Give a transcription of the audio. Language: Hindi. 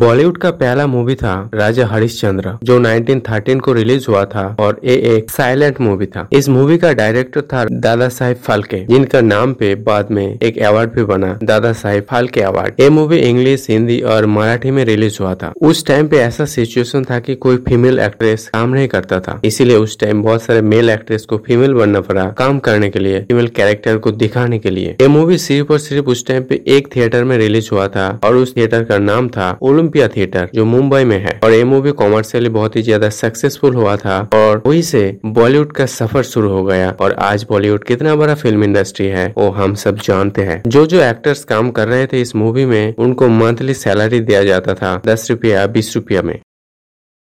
बॉलीवुड का पहला मूवी था राजा हरिश्चंद्र, जो 1913 को रिलीज़ हुआ था और ये एक साइलेंट मूवी था। इस मूवी का डायरेक्टर था दादा साहेब फाल्के, जिनका नाम पे बाद में एक अवार्ड भी बना, दादा साहेब फाल्के अवार्ड। ये मूवी इंग्लिश, हिंदी और मराठी में रिलीज़ हुआ था। उस टाइम पे ऐसा सिचुएशन था की कोई फीमेल एक्ट्रेस काम नहीं करता था, इसीलिए उस टाइम बहुत सारे मेल एक्ट्रेस को फीमेल बनना पड़ा काम करने के लिए, फीमेल कैरेक्टर को दिखाने के लिए। ये मूवी सिर्फ़ और सिर्फ़ उस टाइम पे एक थिएटर में रिलीज़ हुआ था और उस थिएटर का नाम था ओलंपिया थिएटर जो मुंबई में है। और ये मूवी कॉमर्शियली बहुत ही ज़्यादा सक्सेसफुल हुआ था और वही से बॉलीवुड का सफ़र शुरू हो गया। और आज बॉलीवुड कितना बड़ा फ़िल्म इंडस्ट्री है, वो हम सब जानते हैं। जो जो एक्टर्स काम कर रहे थे इस मूवी में, उनको मंथली सैलरी दिया जाता था, दस रुपया, बीस रुपया में।